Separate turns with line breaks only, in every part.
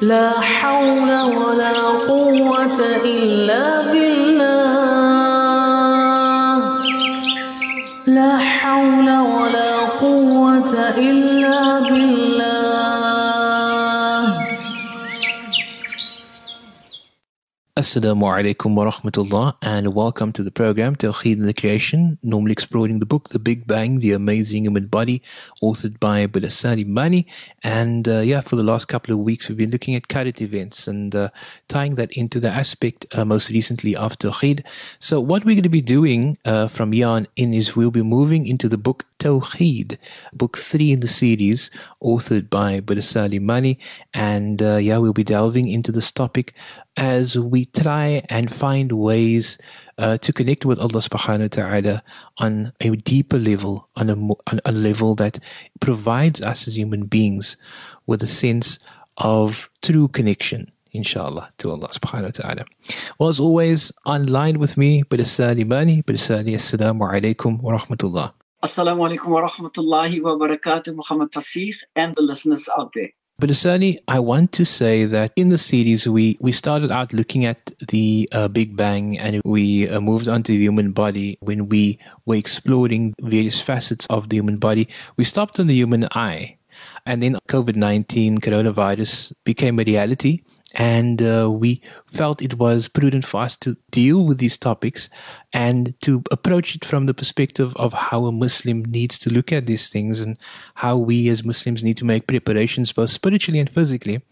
لا حول ولا قوة إلا بالله. لا حول ولا قوة إلا بالله.
Assalamu alaikum wa rahmatullah and welcome to the program Tawheed in the Creation, normally exploring the book The Big Bang, The Amazing Human Body, authored by Bilasani Manie. And uh, yeah, for the last couple of weeks, we've been looking at current events and uh, tying that into the aspect uh, most recently of Tawheed. So what we're going to be doing uh, from here on in is we'll be moving into the book Tawheed, book three in the series, authored by Bilasali Manie. And uh, yeah, we'll be delving into this topic as we try and find ways uh, to connect with Allah subhanahu wa ta'ala on a deeper level, on a, on a level that provides us as human beings with a sense of true connection, inshallah, to Allah subhanahu wa ta'ala. Well, as always, online with me, Bilasali Manie. Bilasali, assalamu alaikum wa rahmatullah.
Assalamu alaikum wa rahmatullahi wa barakatuh, Muhammad Fasih, and the listeners out there.
But Asani, I want to say that in the series, we, we started out looking at the uh, Big Bang and we uh, moved on to the human body. When we were exploring various facets of the human body, we stopped on the human eye. And then COVID 19 coronavirus became a reality. And uh, we felt it was prudent for us to deal with these topics and to approach it from the perspective of how a Muslim needs to look at these things and how we as Muslims need to make preparations both spiritually and physically.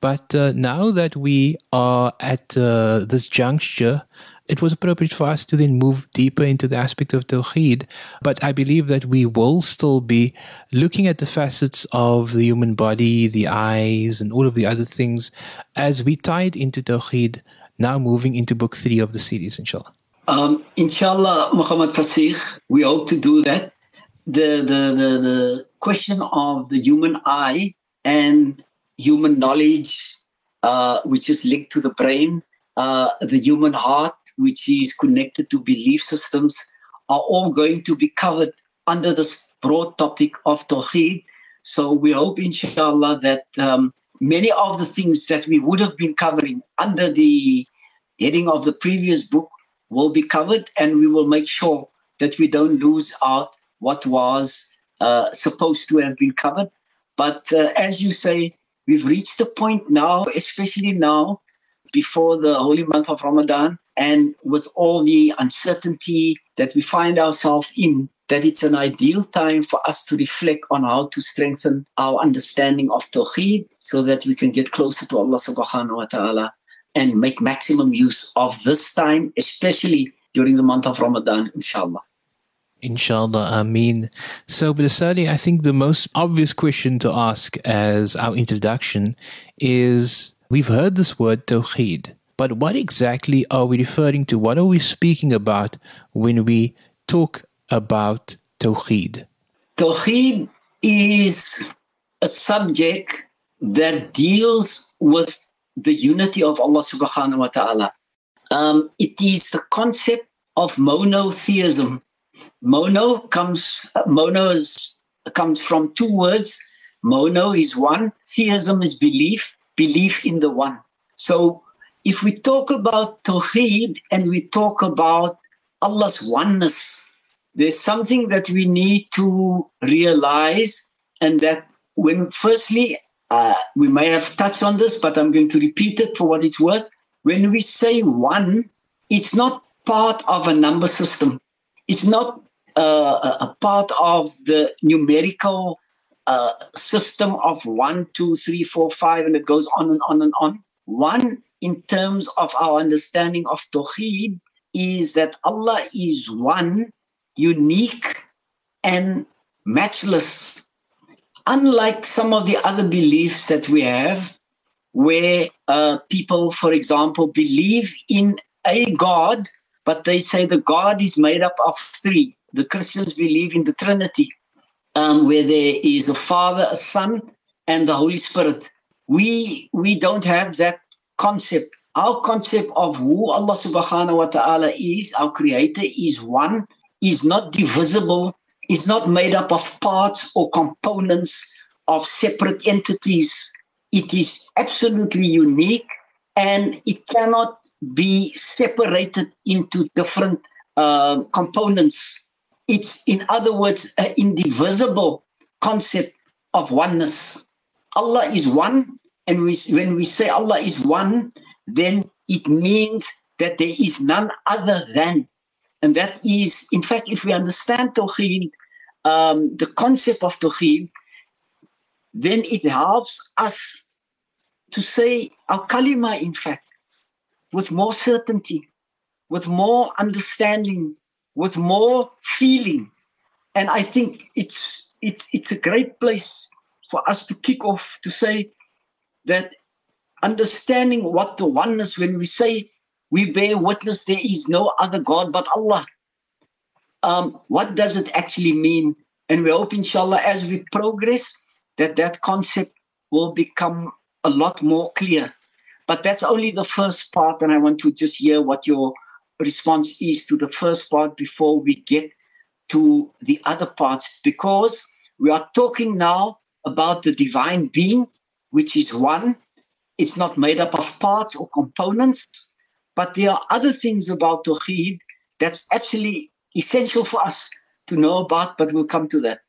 But uh, now that we are at uh, this juncture, it was appropriate for us to then move deeper into the aspect of Tawheed. But I believe that we will still be looking at the facets of the human body, the eyes, and all of the other things as we tie it into Tawheed, now moving into book three of the series, inshallah.
Um, inshallah, Muhammad Fasih, we hope to do that. The, the, the, the question of the human eye and human knowledge, uh, which is linked to the brain, uh, the human heart, which is connected to belief systems, are all going to be covered under this broad topic of Tawheed. So we hope, inshallah, that um, many of the things that we would have been covering under the heading of the previous book will be covered, and we will make sure that we don't lose out what was uh, supposed to have been covered. But uh, as you say, we've reached the point now, especially now, before the holy month of Ramadan, and with all the uncertainty that we find ourselves in, that it's an ideal time for us to reflect on how to strengthen our understanding of Tawheed so that we can get closer to Allah subhanahu wa ta'ala and make maximum use of this time, especially during the month of Ramadan, inshallah.
Inshallah, Ameen. So, Bilasali, I think the most obvious question to ask as our introduction is we've heard this word Tawheed, but what exactly are we referring to? What are we speaking about when we talk about Tawheed?
Tawheed is a subject that deals with the unity of Allah subhanahu wa ta'ala. Um, it is the concept of monotheism. Mono comes mono is, comes from two words. Mono is one, theism is belief, belief in the one. So if we talk about Tawheed and we talk about Allah's oneness, there's something that we need to realize, and that when firstly, uh, we may have touched on this, but I'm going to repeat it for what it's worth. When we say one, it's not part of a number system. It's not uh, a part of the numerical uh, system of one, two, three, four, five, and it goes on and on and on. One, in terms of our understanding of Tawheed, is that Allah is one, unique, and matchless. Unlike some of the other beliefs that we have, where uh, people, for example, believe in a God, but they say the God is made up of three. The Christians believe in the Trinity, um, where there is a Father, a Son, and the Holy Spirit. We we don't have that concept. Our concept of who Allah subhanahu wa ta'ala is, our creator, is one, is not divisible, is not made up of parts or components of separate entities. it is absolutely unique and it cannot be separated into different uh, components. It's, in other words, an indivisible concept of oneness. Allah is one, and we, when we say Allah is one, then it means that there is none other than. And that is, in fact, if we understand Tawheed, um, the concept of Tawheed, then it helps us to say our kalima, in fact, with more certainty, with more understanding, with more feeling. And I think it's it's it's a great place for us to kick off to say that understanding what the oneness when we say we bear witness there is no other God but Allah. Um, what does it actually mean? And we hope, inshallah, as we progress, that that concept will become a lot more clear. But that's only the first part, and I want to just hear what your response is to the first part before we get to the other parts, because we are talking now about the divine being, which is one. It's not made up of parts or components, but there are other things about Tawheed that's absolutely essential for us to know about, but we'll come to that.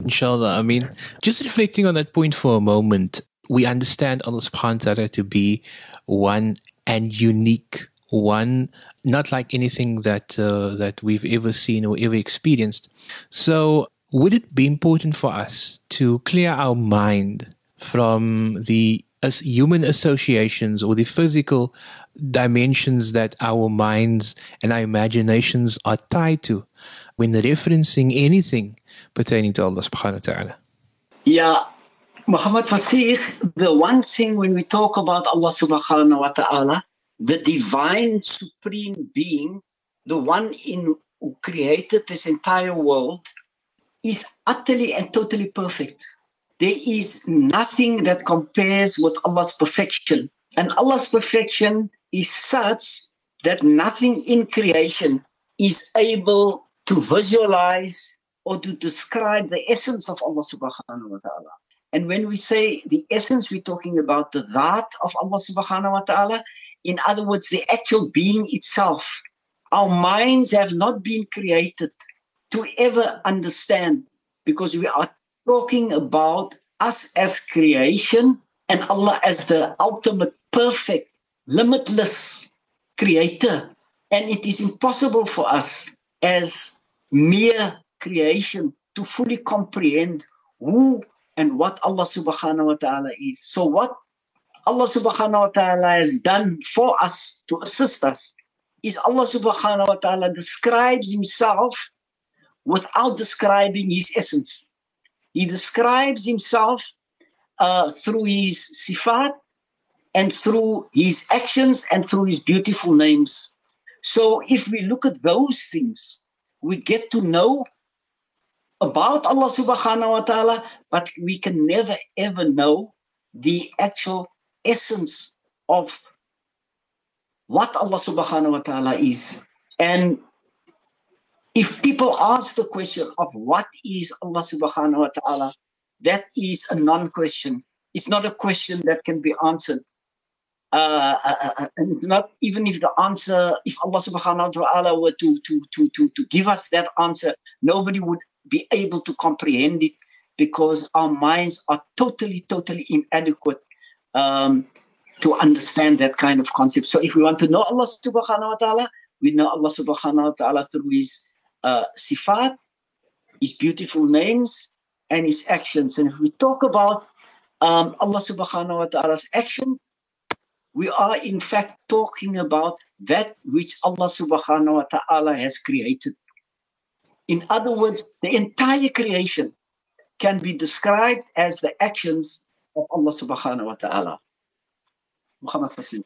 Inshallah. I mean, just reflecting on that point for a moment, we understand Allah subhanahu wa ta'ala to be one and unique, one not like anything that uh, that we've ever seen or ever experienced. So would it be important for us to clear our mind from the as human associations or the physical dimensions that our minds and our imaginations are tied to when referencing anything pertaining to Allah subhanahu wa ta'ala?
Yeah, Muhammad Fasih, the one thing when we talk about Allah subhanahu wa ta'ala, the divine supreme being, the one in who created this entire world, is utterly and totally perfect. There is nothing that compares with Allah's perfection. And Allah's perfection is such that nothing in creation is able to visualize or to describe the essence of Allah subhanahu wa ta'ala. And when we say the essence, we're talking about the that of Allah subhanahu wa ta'ala. In other words, the actual being itself. Our minds have not been created to ever understand because we are talking about us as creation and Allah as the ultimate, perfect, limitless creator. And it is impossible for us as mere creation to fully comprehend who and what Allah subhanahu wa ta'ala is. So what Allah subhanahu wa ta'ala has done for us to assist us is Allah subhanahu wa ta'ala describes himself without describing his essence. He describes himself uh, through his sifat and through his actions and through his beautiful names. So if we look at those things, we get to know about Allah subhanahu wa ta'ala, but we can never ever know the actual essence of what Allah subhanahu wa ta'ala is. And if people ask the question of what is Allah subhanahu wa ta'ala, that is a non-question. It's not a question that can be answered. Uh, uh, uh, uh and it's not even if the answer, if Allah subhanahu wa ta'ala were to, to, to, to, to give us that answer, nobody would be able to comprehend it because our minds are totally, totally inadequate um, to understand that kind of concept. So if we want to know Allah subhanahu wa ta'ala, we know Allah subhanahu wa ta'ala through his uh, sifat, his beautiful names, and his actions. And if we talk about um, Allah subhanahu wa ta'ala's actions, we are in fact talking about that which Allah subhanahu wa ta'ala has created. In other words, the entire creation can be described as the actions of Allah subhanahu wa ta'ala. Muhammad Faslim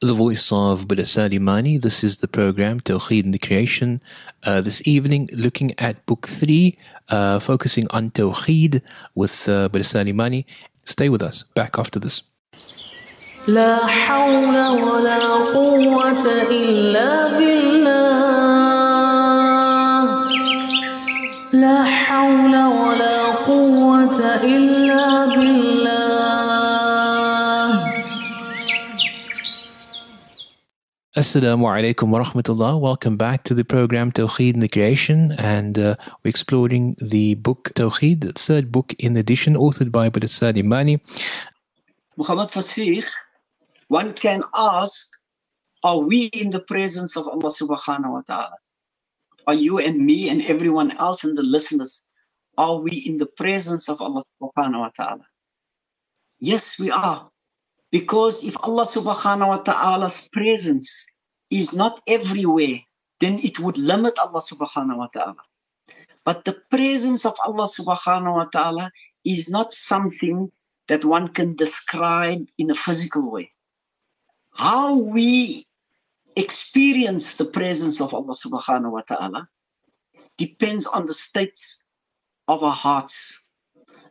The voice of Buddha Salimani. This is the program Tawheed in the Creation. Uh, this evening, looking at book three, uh, focusing on Tawheed with uh, Buddha Salimani. Stay with us. Back after this.
لا حول ولا قوة إلا بالله لا حول ولا قوة إلا
Assalamu alaikum wa rahmatullah. Welcome back to the program Tawheed in the Creation, and uh, we're exploring the book Tawheed, the third book in addition, authored by Brother Sadi Manie.
Muhammad Fasih, one can ask, are we in the presence of Allah subhanahu wa ta'ala? Are you and me and everyone else and the listeners, are we in the presence of Allah subhanahu wa ta'ala? Yes, we are. Because if Allah subhanahu wa ta'ala's presence is not everywhere, then it would limit Allah subhanahu wa ta'ala. But the presence of Allah subhanahu wa ta'ala is not something that one can describe in a physical way. How we experience the presence of Allah subhanahu wa ta'ala depends on the states of our hearts.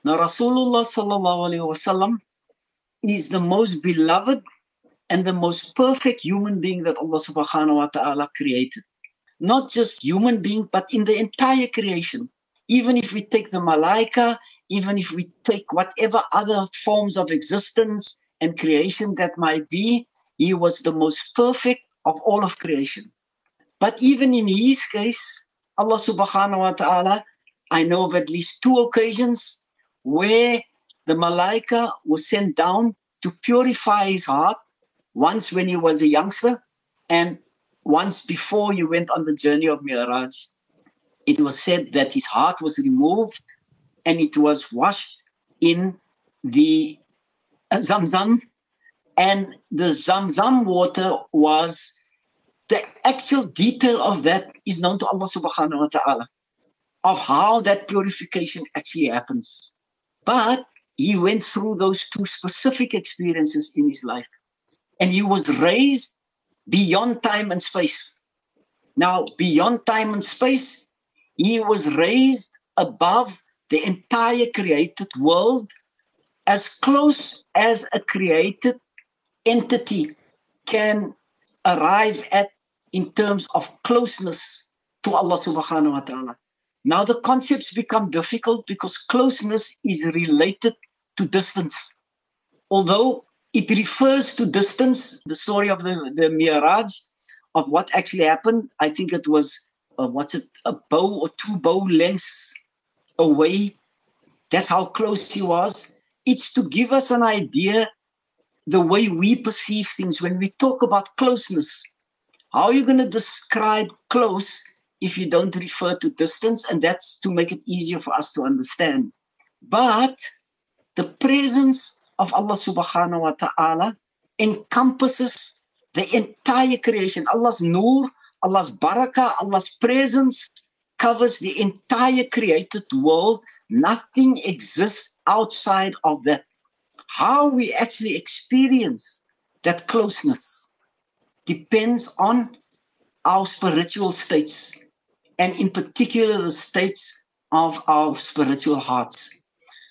Now, Rasulullah sallallahu alayhi wa is the most beloved and the most perfect human being that Allah subhanahu wa ta'ala created. Not just human being, but in the entire creation. Even if we take the malaika, even if we take whatever other forms of existence and creation that might be, he was the most perfect of all of creation. But even in his case, Allah subhanahu wa ta'ala, I know of at least two occasions where the malaika was sent down to purify his heart. Once when he was a youngster, and once before he went on the journey of Miraj. It was said that his heart was removed and it was washed in the Zamzam, and the Zamzam water was the actual detail of that is known to Allah subhanahu wa ta'ala of how that purification actually happens. But he went through those two specific experiences in his life. And he was raised beyond time and space. Now, beyond time and space, he was raised above the entire created world as close as a created entity can arrive at in terms of closeness to Allah subhanahu wa ta'ala. Now the concepts become difficult because closeness is related to distance. Although it refers to distance, the story of the, the Miraj, of what actually happened, I think it was, uh, what's it, a bow or two bow lengths away. That's how close he was. It's to give us an idea the way we perceive things when we talk about closeness. How are you going to describe close if you don't refer to distance? And that's to make it easier for us to understand. But the presence of Allah subhanahu wa ta'ala encompasses the entire creation. Allah's nur, Allah's barakah, Allah's presence covers the entire created world. Nothing exists outside of that. How we actually experience that closeness depends on our spiritual states, and in particular, the states of our spiritual hearts.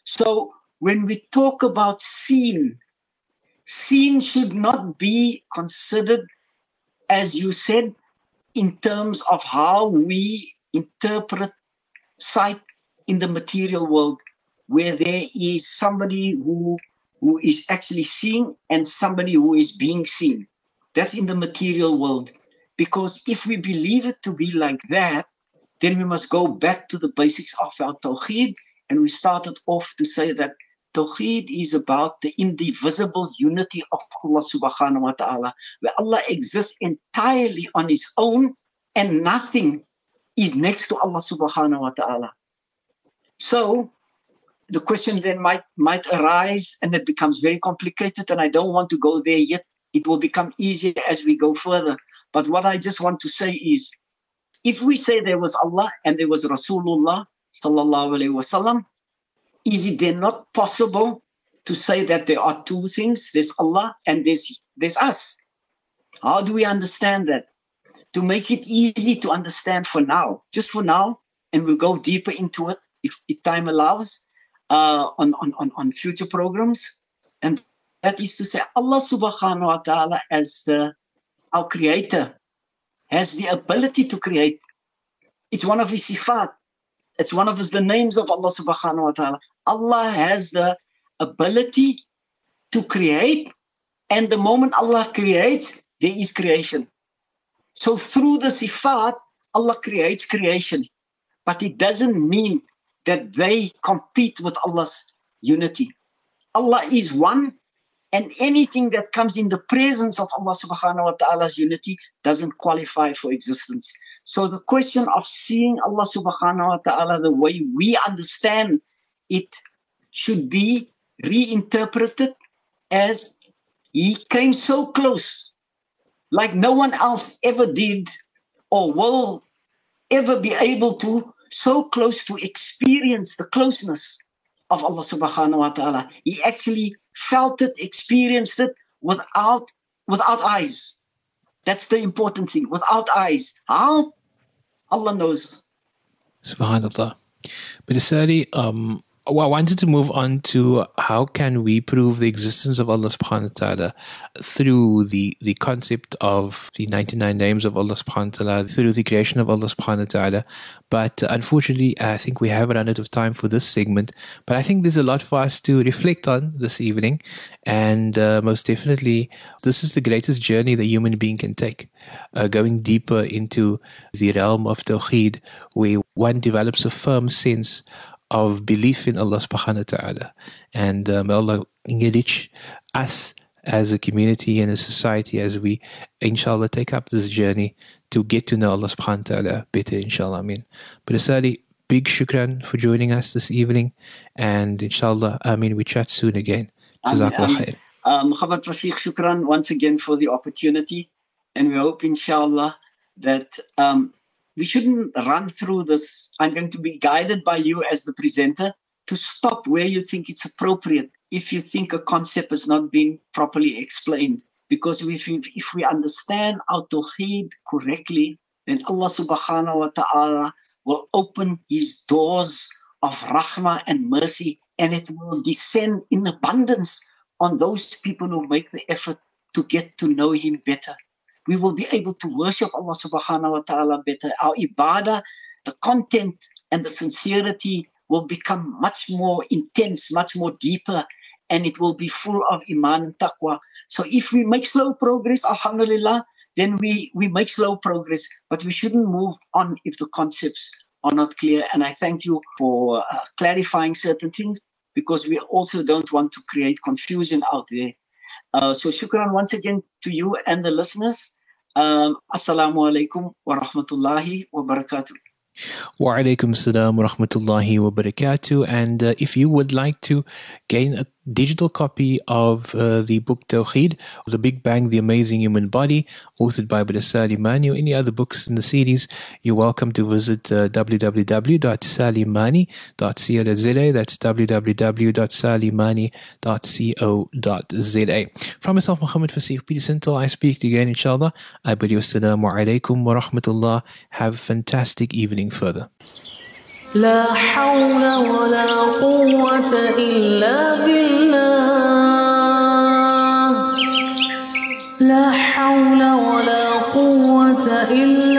So, when we talk about seen, seen should not be considered, as you said, in terms of how we interpret sight in the material world, where there is somebody who who is actually seeing and somebody who is being seen. That's in the material world. Because if we believe it to be like that, then we must go back to the basics of our Tawheed. And we started off to say that Tawheed is about the indivisible unity of Allah subhanahu wa ta'ala, where Allah exists entirely on His own and nothing is next to Allah subhanahu wa ta'ala. So the question then might might arise and it becomes very complicated and I don't want to go there yet. It will become easier as we go further. But what I just want to say is if we say there was Allah and there was Rasulullah sallallahu alaihi wasallam, is it then not possible to say that there are two things? There's Allah and there's there's us. How do we understand that? To make it easy to understand for now, just for now, and we'll go deeper into it if, if time allows uh, on, on, on, on future programs. And that is to say, Allah subhanahu wa ta'ala, as the, our creator, has the ability to create. It's one of his sifat. It's one of his, the names of Allah subhanahu wa ta'ala. Allah has the ability to create. And the moment Allah creates, there is creation. So through the sifat, Allah creates creation, but it doesn't mean that they compete with Allah's unity. Allah is one, and anything that comes in the presence of Allah subhanahu wa ta'ala's unity doesn't qualify for existence. So the question of seeing Allah subhanahu wa ta'ala the way we understand it should be reinterpreted as he came so close, like no one else ever did or will ever be able to, so close to experience the closeness of Allah subhanahu wa ta'ala. He actually felt it, experienced it without without eyes. That's the important thing. Without eyes. How? Allah knows.
Subhanallah. But Asadi, um, well, I wanted to move on to how can we prove the existence of Allah subhanahu wa ta'ala through the, the concept of the 99 names of Allah subhanahu wa ta'ala, through the creation of Allah subhanahu wa ta'ala. But unfortunately, I think we have run out of time for this segment. But I think there's a lot for us to reflect on this evening. And uh, most definitely, this is the greatest journey the human being can take, uh, going deeper into the realm of Tawheed, where one develops a firm sense of belief in Allah subhanahu wa ta'ala. And uh, may Allah enrich us as a community and a society as we, inshallah, take up this journey to get to know Allah subhanahu wa ta'ala better, inshallah. I mean, but Asadi, big shukran for joining us this evening. And inshallah, I mean, we chat soon again. Jazakallah khair.
Uh, Muhammad Rasikh, shukran once again for the opportunity. And we hope, inshallah, that um, we shouldn't run through this. I'm going to be guided by you as the presenter to stop where you think it's appropriate if you think a concept has not been properly explained. Because if we, if we understand our tawheed correctly, then Allah subhanahu wa ta'ala will open his doors of rahmah and mercy and it will descend in abundance on those people who make the effort to get to know him better we will be able to worship Allah subhanahu wa ta'ala better. Our ibadah, the content and the sincerity will become much more intense, much more deeper, and it will be full of iman and taqwa. So if we make slow progress, alhamdulillah, then we, we make slow progress, but we shouldn't move on if the concepts are not clear. And I thank you for uh, clarifying certain things because we also don't want to create confusion out there. Uh, so shukran once again to you and the listeners. Um, Assalamu alaikum wa rahmatullahi wa barakatuh.
Wa alaikum salam wa rahmatullahi wa barakatuh. And uh, if you would like to gain a digital copy of uh, the book Tawheed, The Big Bang, The Amazing Human Body, authored by Salie Manie, or any other books in the series, you're welcome to visit uh, www.salimani.co.za. That's www.salimani.co.za. From myself, Muhammad Fasih Peter until I speak to you again, inshallah, I bid you assalamu alaikum wa rahmatullah. Have a fantastic evening further.
لا حول ولا قوة إلا بالله. لا حول ولا قوة إلا